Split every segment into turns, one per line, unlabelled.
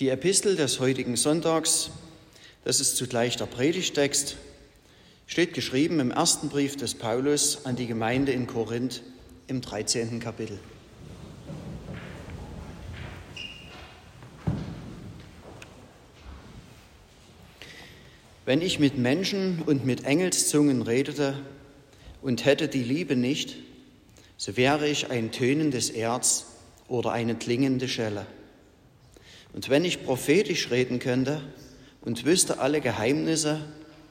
Die Epistel des heutigen Sonntags, das ist zugleich der Predigtext, steht geschrieben im ersten Brief des Paulus an die Gemeinde in Korinth im 13. Kapitel. Wenn ich mit Menschen und mit Engelszungen redete und hätte die Liebe nicht, so wäre ich ein tönendes Erz oder eine klingende Schelle. Und wenn ich prophetisch reden könnte und wüsste alle Geheimnisse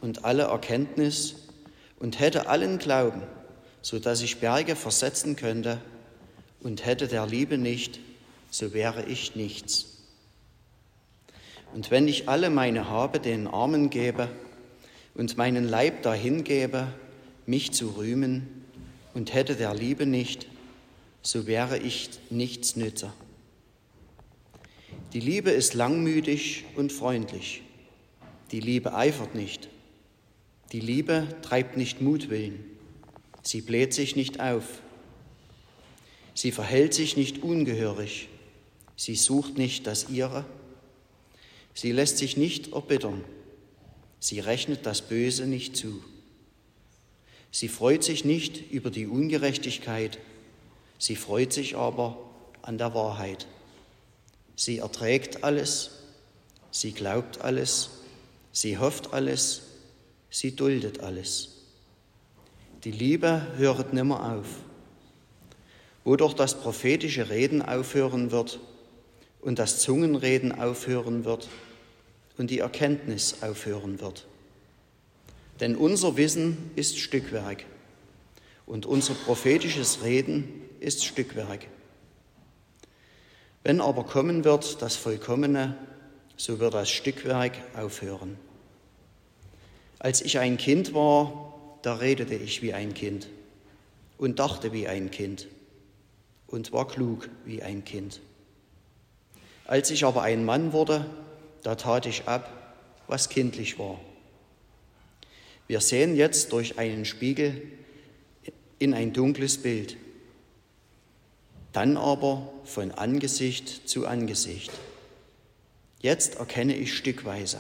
und alle Erkenntnis und hätte allen Glauben, so dass ich Berge versetzen könnte und hätte der Liebe nicht, so wäre ich nichts. Und wenn ich alle meine Habe den Armen gebe und meinen Leib dahin gebe, mich zu rühmen, und hätte der Liebe nicht, so wäre ich nichts nützer. Die Liebe ist langmütig und freundlich. Die Liebe eifert nicht. Die Liebe treibt nicht Mutwillen. Sie bläht sich nicht auf. Sie verhält sich nicht ungehörig. Sie sucht nicht das Ihre. Sie lässt sich nicht erbittern. Sie rechnet das Böse nicht zu. Sie freut sich nicht über die Ungerechtigkeit, sie freut sich aber an der Wahrheit. Sie erträgt alles, sie glaubt alles, sie hofft alles, sie duldet alles. Die Liebe höret nimmer auf. Wo doch das prophetische Reden aufhören wird und das Zungenreden aufhören wird und die Erkenntnis aufhören wird. Denn unser Wissen ist Stückwerk und unser prophetisches Reden ist Stückwerk. Wenn aber kommen wird das Vollkommene, so wird das Stückwerk aufhören. Als ich ein Kind war, da redete ich wie ein Kind und dachte wie ein Kind und war klug wie ein Kind. Als ich aber ein Mann wurde, da tat ich ab, was kindlich war. Wir sehen jetzt durch einen Spiegel in ein dunkles Bild, dann aber von Angesicht zu Angesicht. Jetzt erkenne ich stückweise,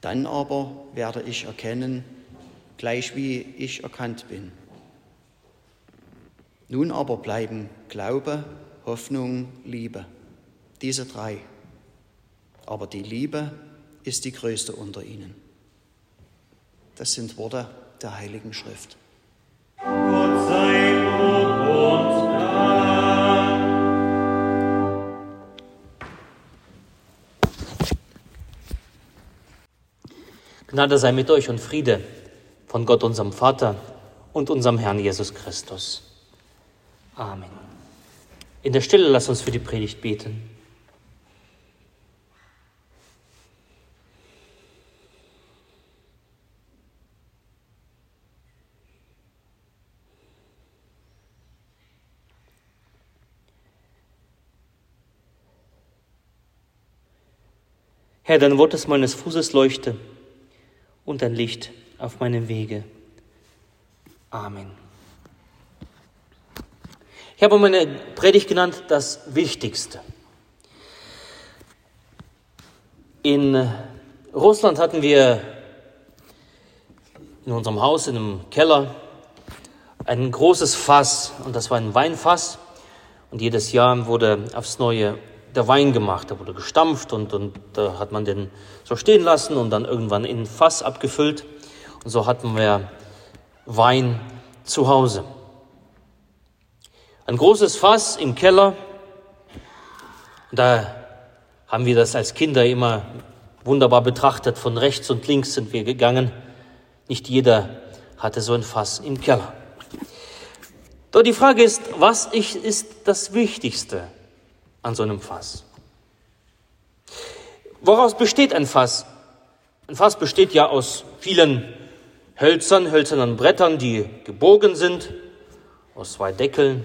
dann aber werde ich erkennen, gleich wie ich erkannt bin. Nun aber bleiben Glaube, Hoffnung, Liebe, diese drei. Aber die Liebe ist die größte unter ihnen. Das sind Worte der Heiligen Schrift.
Gnade sei mit euch und Friede von Gott, unserem Vater und unserem Herrn Jesus Christus. Amen. In der Stille lass uns für die Predigt beten. Herr, dein Wort ist meines Fußes Leuchte und ein Licht auf meinem Wege. Amen. Ich habe meine Predigt genannt das Wichtigste. In Russland hatten wir in unserem Haus, in einem Keller, ein großes Fass und das war ein Weinfass und jedes Jahr wurde aufs Neue der Wein gemacht. Der wurde gestampft und, und da hat man den so stehen lassen und dann irgendwann in ein Fass abgefüllt. Und so hatten wir Wein zu Hause. Ein großes Fass im Keller. Da haben wir das als Kinder immer wunderbar betrachtet. Von rechts und links sind wir gegangen. Nicht jeder hatte so ein Fass im Keller. Doch die Frage ist, was ist das Wichtigste an so einem Fass. Woraus besteht ein Fass? Ein Fass besteht ja aus vielen Hölzern, hölzernen Brettern, die gebogen sind, aus zwei Deckeln,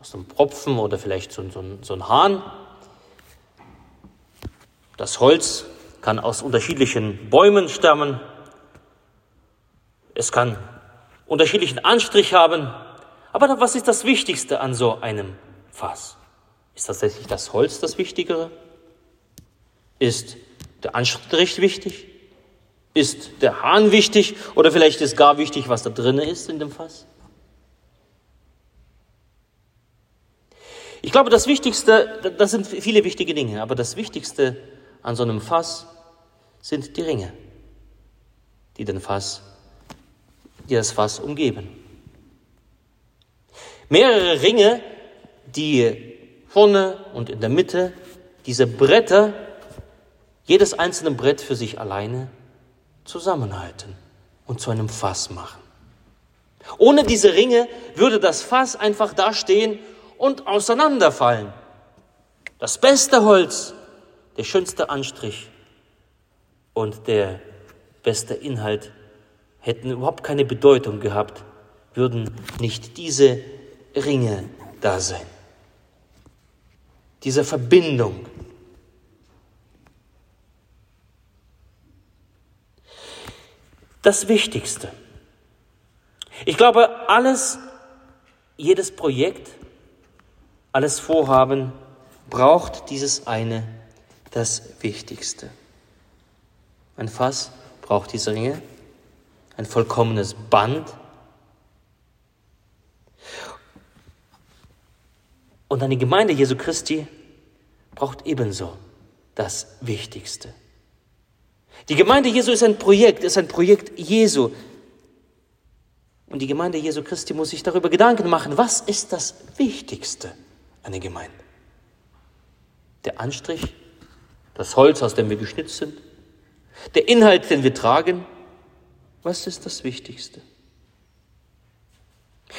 aus einem Propfen oder vielleicht so, so, so ein Hahn. Das Holz kann aus unterschiedlichen Bäumen stammen. Es kann unterschiedlichen Anstrich haben. Aber was ist das Wichtigste an so einem Fass? Ist tatsächlich das Holz das Wichtigere? Ist der Anstrich wichtig? Ist der Hahn wichtig? Oder vielleicht ist gar wichtig, was da drin ist in dem Fass? Ich glaube, das Wichtigste, das sind viele wichtige Dinge, aber das Wichtigste an so einem Fass sind die Ringe, die den Fass, die das Fass umgeben. Mehrere Ringe, die vorne und in der Mitte diese Bretter, jedes einzelne Brett für sich alleine zusammenhalten und zu einem Fass machen. Ohne diese Ringe würde das Fass einfach dastehen und auseinanderfallen. Das beste Holz, der schönste Anstrich und der beste Inhalt hätten überhaupt keine Bedeutung gehabt, würden nicht diese Ringe da sein. Diese Verbindung. Das Wichtigste. Ich glaube, alles, jedes Projekt, alles Vorhaben braucht dieses eine, das Wichtigste. Ein Fass braucht diese Ringe, ein vollkommenes Band. Und eine Gemeinde Jesu Christi braucht ebenso das Wichtigste. Die Gemeinde Jesu ist ein Projekt, ist ein Projekt Jesu. Und die Gemeinde Jesu Christi muss sich darüber Gedanken machen, was ist das Wichtigste? eine Gemeinde. Der Anstrich, das Holz, aus dem wir geschnitzt sind, der Inhalt, den wir tragen, was ist das Wichtigste?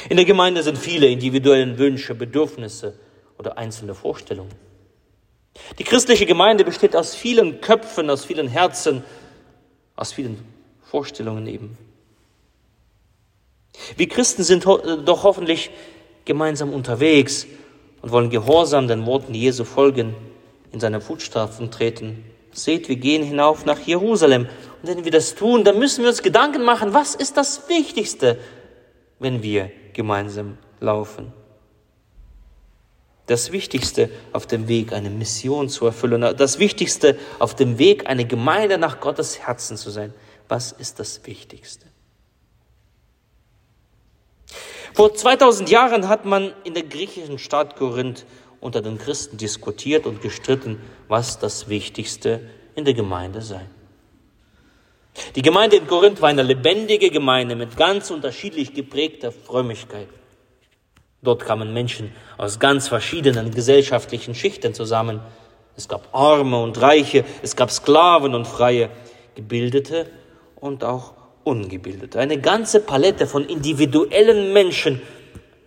In der Gemeinde sind viele individuelle Wünsche, Bedürfnisse oder einzelne Vorstellungen. Die christliche Gemeinde besteht aus vielen Köpfen, aus vielen Herzen, aus vielen Vorstellungen eben. Wir Christen sind doch hoffentlich gemeinsam unterwegs und wollen gehorsam den Worten Jesu folgen, in seine Fußstapfen treten. Seht, wir gehen hinauf nach Jerusalem. Und wenn wir das tun, dann müssen wir uns Gedanken machen, was ist das Wichtigste, wenn wir gemeinsam laufen. Das Wichtigste auf dem Weg, eine Mission zu erfüllen, das Wichtigste auf dem Weg, eine Gemeinde nach Gottes Herzen zu sein. Was ist das Wichtigste? Vor 2000 Jahren hat man in der griechischen Stadt Korinth unter den Christen diskutiert und gestritten, was das Wichtigste in der Gemeinde sei. Die Gemeinde in Korinth war eine lebendige Gemeinde mit ganz unterschiedlich geprägter Frömmigkeit. Dort kamen Menschen aus ganz verschiedenen gesellschaftlichen Schichten zusammen. Es gab Arme und Reiche, es gab Sklaven und Freie, Gebildete und auch Ungebildete. Eine ganze Palette von individuellen Menschen,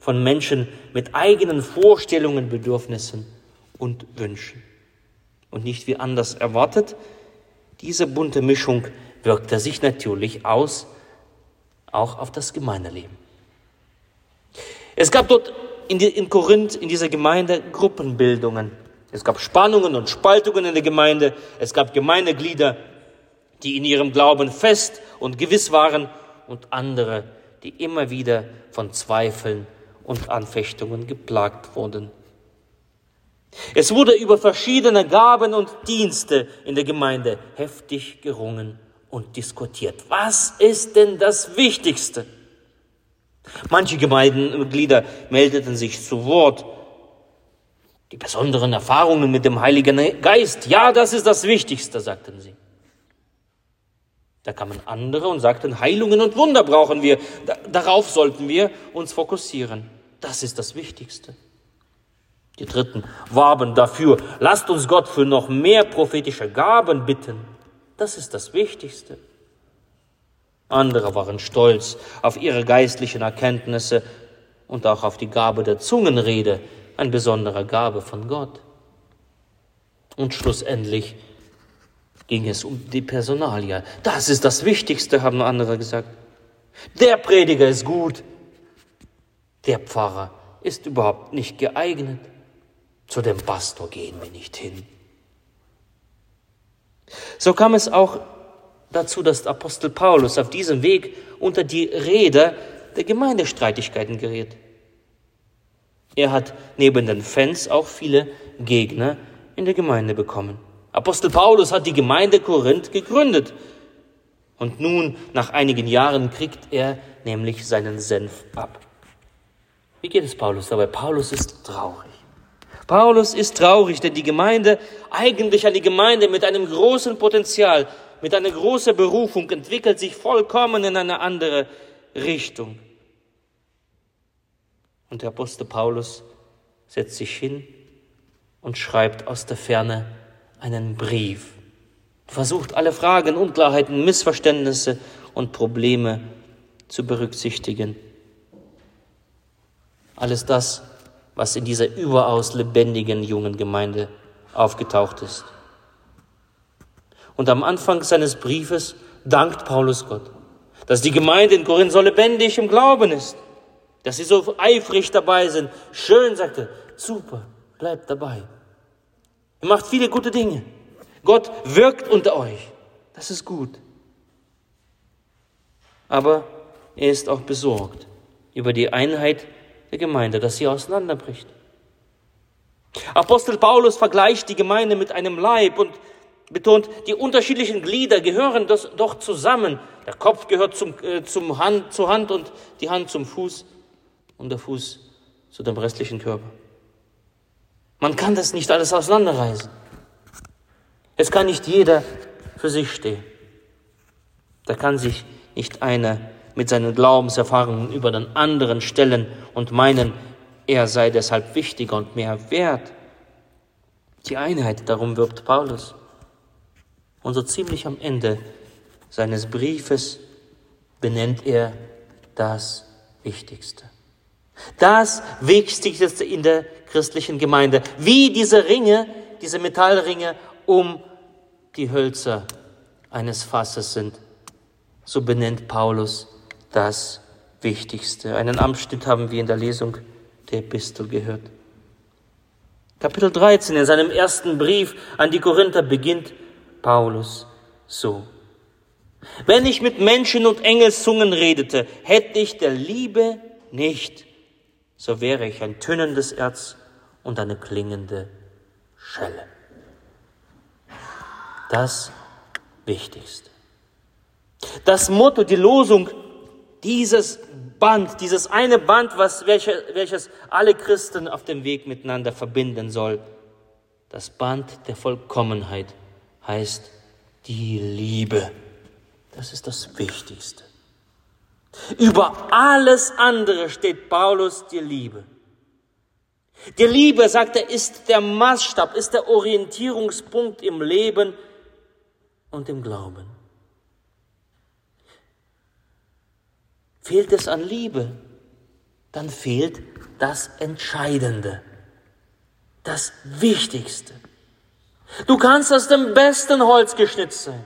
von Menschen mit eigenen Vorstellungen, Bedürfnissen und Wünschen. Und nicht wie anders erwartet, diese bunte Mischung wirkte sich natürlich aus, auch auf das Gemeindeleben. Es gab dort in, die, in Korinth, in dieser Gemeinde, Gruppenbildungen. Es gab Spannungen und Spaltungen in der Gemeinde. Es gab Gemeindeglieder, die in ihrem Glauben fest und gewiss waren und andere, die immer wieder von Zweifeln und Anfechtungen geplagt wurden. Es wurde über verschiedene Gaben und Dienste in der Gemeinde heftig gerungen und diskutiert. Was ist denn das Wichtigste? Manche Gemeindemitglieder meldeten sich zu Wort. Die besonderen Erfahrungen mit dem Heiligen Geist, ja, das ist das Wichtigste, sagten sie. Da kamen andere und sagten, Heilungen und Wunder brauchen wir. Darauf sollten wir uns fokussieren. Das ist das Wichtigste. Die Dritten warben dafür, lasst uns Gott für noch mehr prophetische Gaben bitten. Das ist das Wichtigste. Andere waren stolz auf ihre geistlichen Erkenntnisse und auch auf die Gabe der Zungenrede, eine besondere Gabe von Gott. Und schlussendlich ging es um die Personalia. Das ist das Wichtigste, haben andere gesagt. Der Prediger ist gut. Der Pfarrer ist überhaupt nicht geeignet. Zu dem Pastor gehen wir nicht hin. So kam es auch dazu, dass Apostel Paulus auf diesem Weg unter die Räder der Gemeindestreitigkeiten gerät. Er hat neben den Fans auch viele Gegner in der Gemeinde bekommen. Apostel Paulus hat die Gemeinde Korinth gegründet. Und nun, nach einigen Jahren, kriegt er nämlich seinen Senf ab. Wie geht es Paulus dabei? Paulus ist traurig. Paulus ist traurig, denn die Gemeinde, eigentlich eine Gemeinde mit einem großen Potenzial, mit einer großen Berufung, entwickelt sich vollkommen in eine andere Richtung. Und der Apostel Paulus setzt sich hin und schreibt aus der Ferne einen Brief. Versucht alle Fragen, Unklarheiten, Missverständnisse und Probleme zu berücksichtigen. Alles das, was in dieser überaus lebendigen jungen Gemeinde aufgetaucht ist. Und am Anfang seines Briefes dankt Paulus Gott, dass die Gemeinde in Korinth so lebendig im Glauben ist, dass sie so eifrig dabei sind. Schön, sagt er, super, bleibt dabei. Ihr macht viele gute Dinge. Gott wirkt unter euch. Das ist gut. Aber er ist auch besorgt über die Einheit der Gemeinde, dass sie auseinanderbricht. Apostel Paulus vergleicht die Gemeinde mit einem Leib und betont, die unterschiedlichen Glieder gehören das doch zusammen. Der Kopf gehört zum, äh, zum Hand, zur Hand und die Hand zum Fuß und der Fuß zu dem restlichen Körper. Man kann das nicht alles auseinanderreißen. Es kann nicht jeder für sich stehen. Da kann sich nicht einer mit seinen Glaubenserfahrungen über den anderen stellen und meinen, er sei deshalb wichtiger und mehr wert. Die Einheit, darum wirbt Paulus. Und so ziemlich am Ende seines Briefes benennt er das Wichtigste. Das Wichtigste in der christlichen Gemeinde. Wie diese Ringe, diese Metallringe um die Hölzer eines Fasses sind. So benennt Paulus das Wichtigste. Einen Abschnitt haben wir in der Lesung der Epistel gehört. Kapitel 13, in seinem ersten Brief an die Korinther beginnt Paulus so. Wenn ich mit Menschen und Engelszungen redete, hätte ich der Liebe nicht, so wäre ich ein tönendes Erz und eine klingende Schelle. Das Wichtigste. Das Motto, die Losung dieses Band, dieses eine Band, was, welche, welches alle Christen auf dem Weg miteinander verbinden soll, das Band der Vollkommenheit heißt die Liebe. Das ist das Wichtigste. Über alles andere steht Paulus die Liebe. Die Liebe, sagt er, ist der Maßstab, ist der Orientierungspunkt im Leben und im Glauben. Fehlt es an Liebe, dann fehlt das Entscheidende, das Wichtigste. Du kannst aus dem besten Holz geschnitzt sein,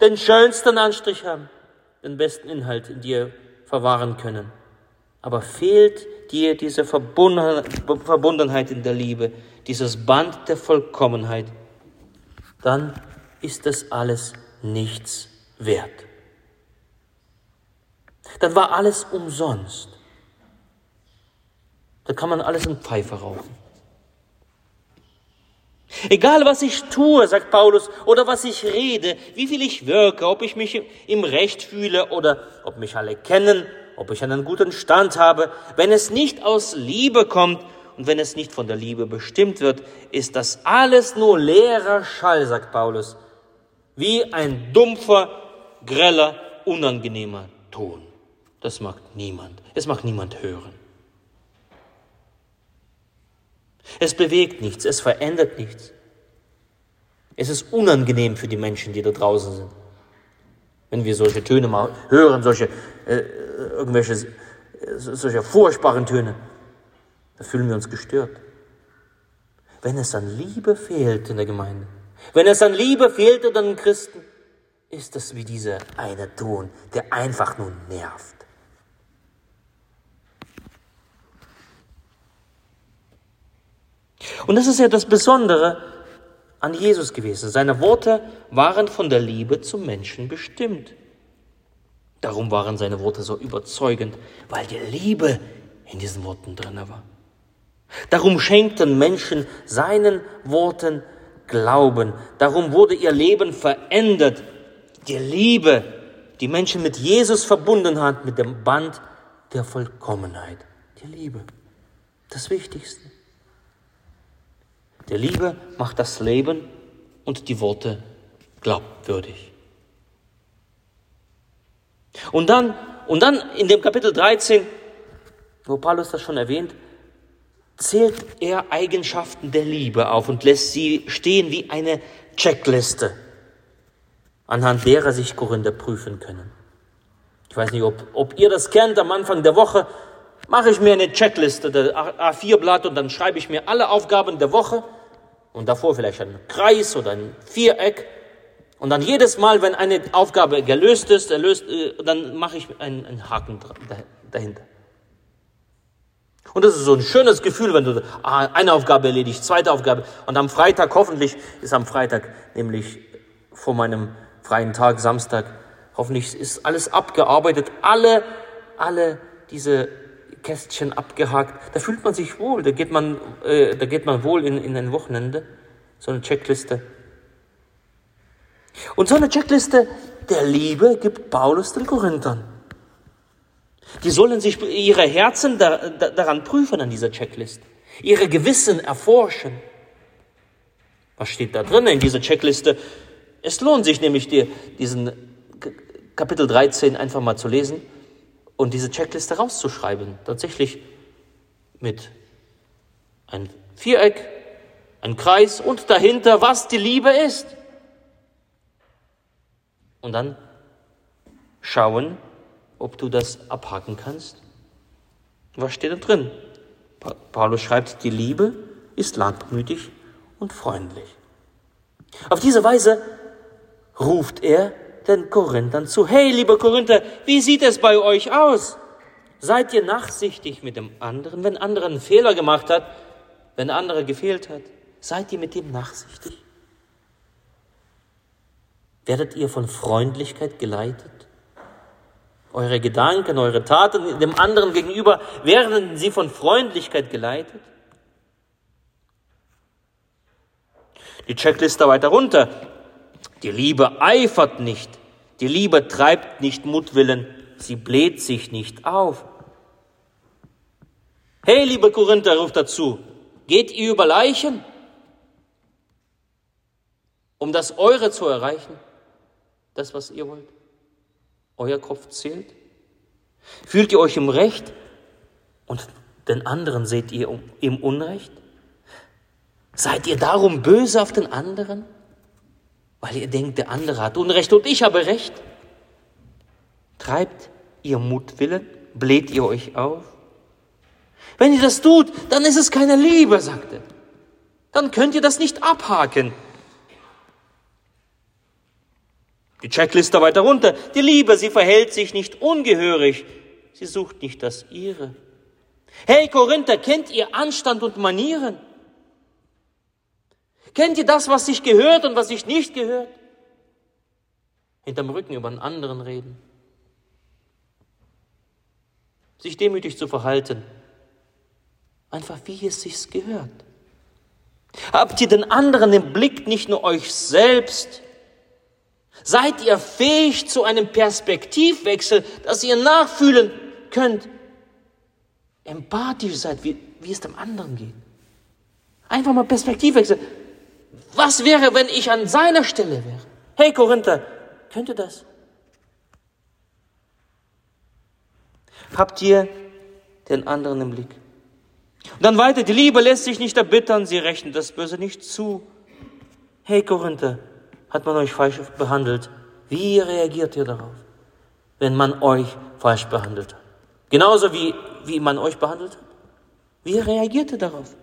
den schönsten Anstrich haben, den besten Inhalt in dir verwahren können. Aber fehlt dir diese Verbundenheit in der Liebe, dieses Band der Vollkommenheit, dann ist das alles nichts wert. Dann war alles umsonst. Da kann man alles in Pfeife rauchen. Egal was ich tue, sagt Paulus, oder was ich rede, wie viel ich wirke, ob ich mich im Recht fühle oder ob mich alle kennen, ob ich einen guten Stand habe, wenn es nicht aus Liebe kommt und wenn es nicht von der Liebe bestimmt wird, ist das alles nur leerer Schall, sagt Paulus, wie ein dumpfer, greller, unangenehmer Ton. Das mag niemand, es mag niemand hören. Es bewegt nichts, es verändert nichts. Es ist unangenehm für die Menschen, die da draußen sind. Wenn wir solche Töne mal hören, solche, äh, irgendwelche, äh, solche furchtbaren Töne, da fühlen wir uns gestört. Wenn es an Liebe fehlt in der Gemeinde, wenn es an Liebe fehlt unter den Christen, ist das wie dieser eine Ton, der einfach nur nervt. Und das ist ja das Besondere an Jesus gewesen. Seine Worte waren von der Liebe zum Menschen bestimmt. Darum waren seine Worte so überzeugend, weil die Liebe in diesen Worten drin war. Darum schenkten Menschen seinen Worten Glauben. Darum wurde ihr Leben verändert. Die Liebe, die Menschen mit Jesus verbunden hat, mit dem Band der Vollkommenheit. Die Liebe. Das Wichtigste. Der Liebe macht das Leben und die Worte glaubwürdig. Und dann, und dann in dem Kapitel 13, wo Paulus das schon erwähnt, zählt er Eigenschaften der Liebe auf und lässt sie stehen wie eine Checkliste, anhand derer sich Korinther prüfen können. Ich weiß nicht, ob, ob ihr das kennt, am Anfang der Woche mache ich mir eine Checkliste, der A4-Blatt, und dann schreibe ich mir alle Aufgaben der Woche und davor vielleicht ein Kreis oder ein Viereck. Und dann jedes Mal, wenn eine Aufgabe gelöst ist, erlöst, äh, dann mache ich einen, einen Haken dahinter. Und das ist so ein schönes Gefühl, wenn du ah, eine Aufgabe erledigst, zweite Aufgabe. Und am Freitag, hoffentlich ist am Freitag, nämlich vor meinem freien Tag, Samstag, hoffentlich ist alles abgearbeitet, alle, alle diese Kästchen abgehakt. Da fühlt man sich wohl, da geht man, äh, da geht man wohl in, in ein Wochenende. So eine Checkliste. Und so eine Checkliste der Liebe gibt Paulus den Korinthern. Die sollen sich ihre Herzen da, da, daran prüfen an dieser Checkliste, ihre Gewissen erforschen. Was steht da drin in dieser Checkliste? Es lohnt sich nämlich, dir diesen Kapitel 13 einfach mal zu lesen und diese Checkliste rauszuschreiben. Tatsächlich mit ein Viereck, ein Kreis und dahinter, was die Liebe ist. Und dann schauen, ob du das abhaken kannst. Was steht da drin? Paulus schreibt, die Liebe ist langmütig und freundlich. Auf diese Weise ruft er den Korinthern zu. Hey, liebe Korinther, wie sieht es bei euch aus? Seid ihr nachsichtig mit dem anderen, wenn andere einen Fehler gemacht hat, wenn andere gefehlt hat? Seid ihr mit ihm nachsichtig? Werdet ihr von Freundlichkeit geleitet? Eure Gedanken, eure Taten dem anderen gegenüber, werden sie von Freundlichkeit geleitet? Die Checkliste weiter runter. Die Liebe eifert nicht, die Liebe treibt nicht Mutwillen, sie bläht sich nicht auf. Hey, liebe Korinther, ruft dazu, geht ihr über Leichen, um das Eure zu erreichen, das, was ihr wollt? Euer Kopf zählt? Fühlt ihr euch im Recht und den anderen seht ihr im Unrecht? Seid ihr darum böse auf den anderen? Weil ihr denkt, der andere hat Unrecht und ich habe Recht. Treibt ihr Mutwillen, bläht ihr euch auf. Wenn ihr das tut, dann ist es keine Liebe, sagt er. Dann könnt ihr das nicht abhaken. Die Checkliste weiter runter. Die Liebe, sie verhält sich nicht ungehörig. Sie sucht nicht das ihre. Hey Korinther, kennt ihr Anstand und Manieren? Kennt ihr das, was sich gehört und was sich nicht gehört? Hinterm Rücken über einen anderen reden. Sich demütig zu verhalten. Einfach wie es sich gehört. Habt ihr den anderen im Blick, nicht nur euch selbst? Seid ihr fähig zu einem Perspektivwechsel, dass ihr nachfühlen könnt? Empathisch seid, wie, wie es dem anderen geht. Einfach mal Perspektivwechsel. Was wäre, wenn ich an seiner Stelle wäre? Hey Korinther, könnt ihr das? Habt ihr den anderen im Blick? Und dann weiter, die Liebe lässt sich nicht erbittern, sie rechnet das Böse nicht zu. Hey Korinther, hat man euch falsch behandelt? Wie reagiert ihr darauf, wenn man euch falsch behandelt hat? Genauso wie, wie man euch behandelt hat? Wie reagiert ihr darauf?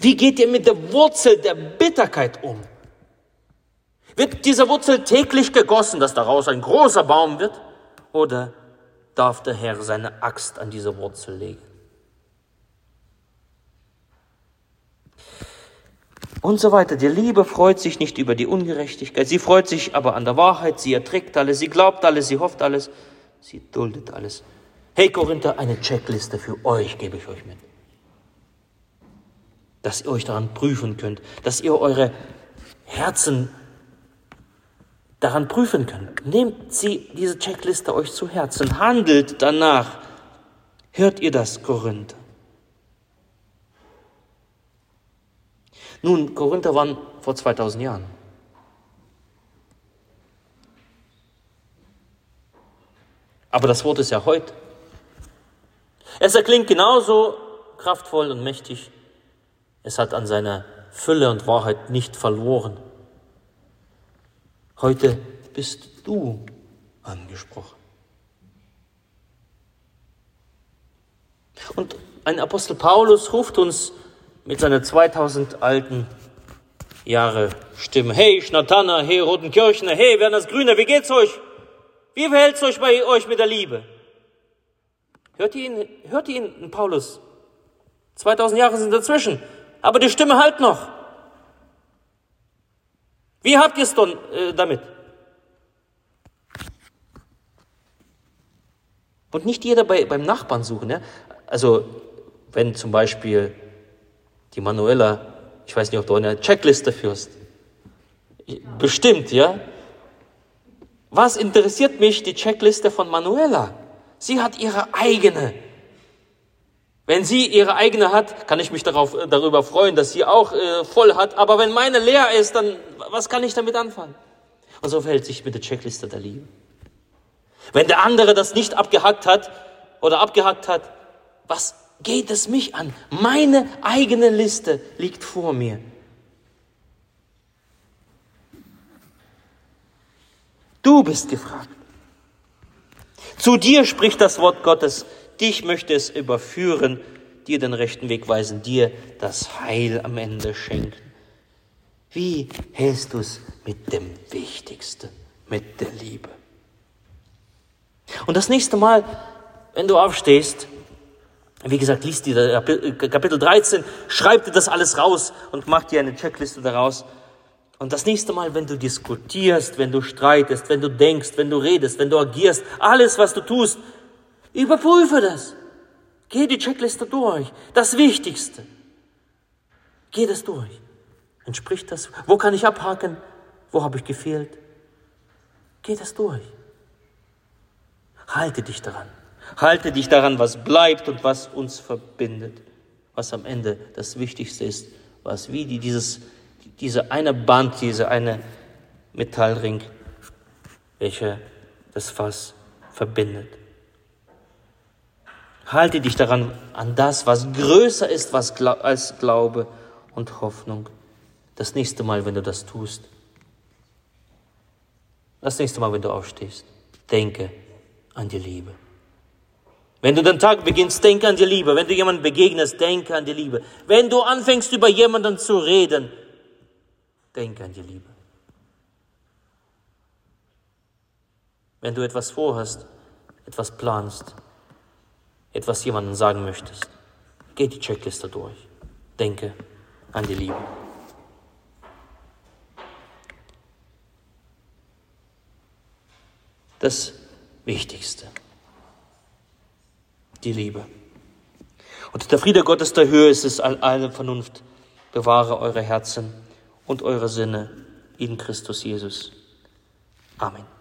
Wie geht ihr mit der Wurzel der Bitterkeit um? Wird diese Wurzel täglich gegossen, dass daraus ein großer Baum wird? Oder darf der Herr seine Axt an diese Wurzel legen? Und so weiter. Die Liebe freut sich nicht über die Ungerechtigkeit, sie freut sich aber an der Wahrheit, sie erträgt alles, sie glaubt alles, sie hofft alles, sie duldet alles. Hey Korinther, eine Checkliste für euch gebe ich euch mit. Dass ihr euch daran prüfen könnt, dass ihr eure Herzen daran prüfen könnt. Nehmt sie, diese Checkliste euch zu Herzen, handelt danach. Hört ihr das, Korinther? Nun, Korinther waren vor 2000 Jahren. Aber das Wort ist ja heute. Es erklingt genauso kraftvoll und mächtig. Es hat an seiner Fülle und Wahrheit nicht verloren. Heute bist du angesprochen. Und ein Apostel Paulus ruft uns mit seiner 2000 alten Jahre Stimme. Hey Schnatana, hey Rotenkirchner, hey Werners Grüner, wie geht's euch? Wie verhält es euch bei euch mit der Liebe? Hört ihr ihn, hört ihr ihn, Paulus? 2000 Jahre sind dazwischen, aber die Stimme halt noch. Wie habt ihr es äh, damit? Und nicht jeder bei, beim Nachbarn suchen. Ja? Also, wenn zum Beispiel die Manuela, ich weiß nicht, ob du eine Checkliste führst. Bestimmt, ja? Was interessiert mich die Checkliste von Manuela? Sie hat ihre eigene. Wenn sie ihre eigene hat, kann ich mich darauf, äh, darüber freuen, dass sie auch äh, voll hat. Aber wenn meine leer ist, dann was kann ich damit anfangen? Und so verhält sich mit der Checkliste der Liebe. Wenn der andere das nicht abgehackt hat oder abgehackt hat, was geht es mich an? Meine eigene Liste liegt vor mir. Du bist gefragt. Zu dir spricht das Wort Gottes. Dich möchte es überführen, dir den rechten Weg weisen, dir das Heil am Ende schenken. Wie hältst du es mit dem Wichtigsten, mit der Liebe? Und das nächste Mal, wenn du aufstehst, wie gesagt, liest dir Kapitel 13, schreib dir das alles raus und mach dir eine Checkliste daraus. Und das nächste Mal, wenn du diskutierst, wenn du streitest, wenn du denkst, wenn du redest, wenn du agierst, alles, was du tust, überprüfe das. Geh die Checkliste durch. Das Wichtigste. Geh das durch. Entspricht das? Wo kann ich abhaken? Wo habe ich gefehlt? Geh das durch. Halte dich daran. Halte dich daran, was bleibt und was uns verbindet. Was am Ende das Wichtigste ist. Was wie dieses diese eine Band, diese eine Metallring, welche das Fass verbindet. Halte dich daran an das, was größer ist was als Glaube und Hoffnung. Das nächste Mal, wenn du das tust, das nächste Mal, wenn du aufstehst, denke an die Liebe. Wenn du den Tag beginnst, denke an die Liebe. Wenn du jemandem begegnest, denke an die Liebe. Wenn du anfängst, über jemanden zu reden, Denke an die Liebe. Wenn du etwas vorhast, etwas planst, etwas jemandem sagen möchtest, geh die Checkliste durch. Denke an die Liebe. Das Wichtigste. Die Liebe. Und der Friede Gottes der Höhe ist es alle Vernunft. Bewahre eure Herzen und eure Sinne in Christus Jesus. Amen.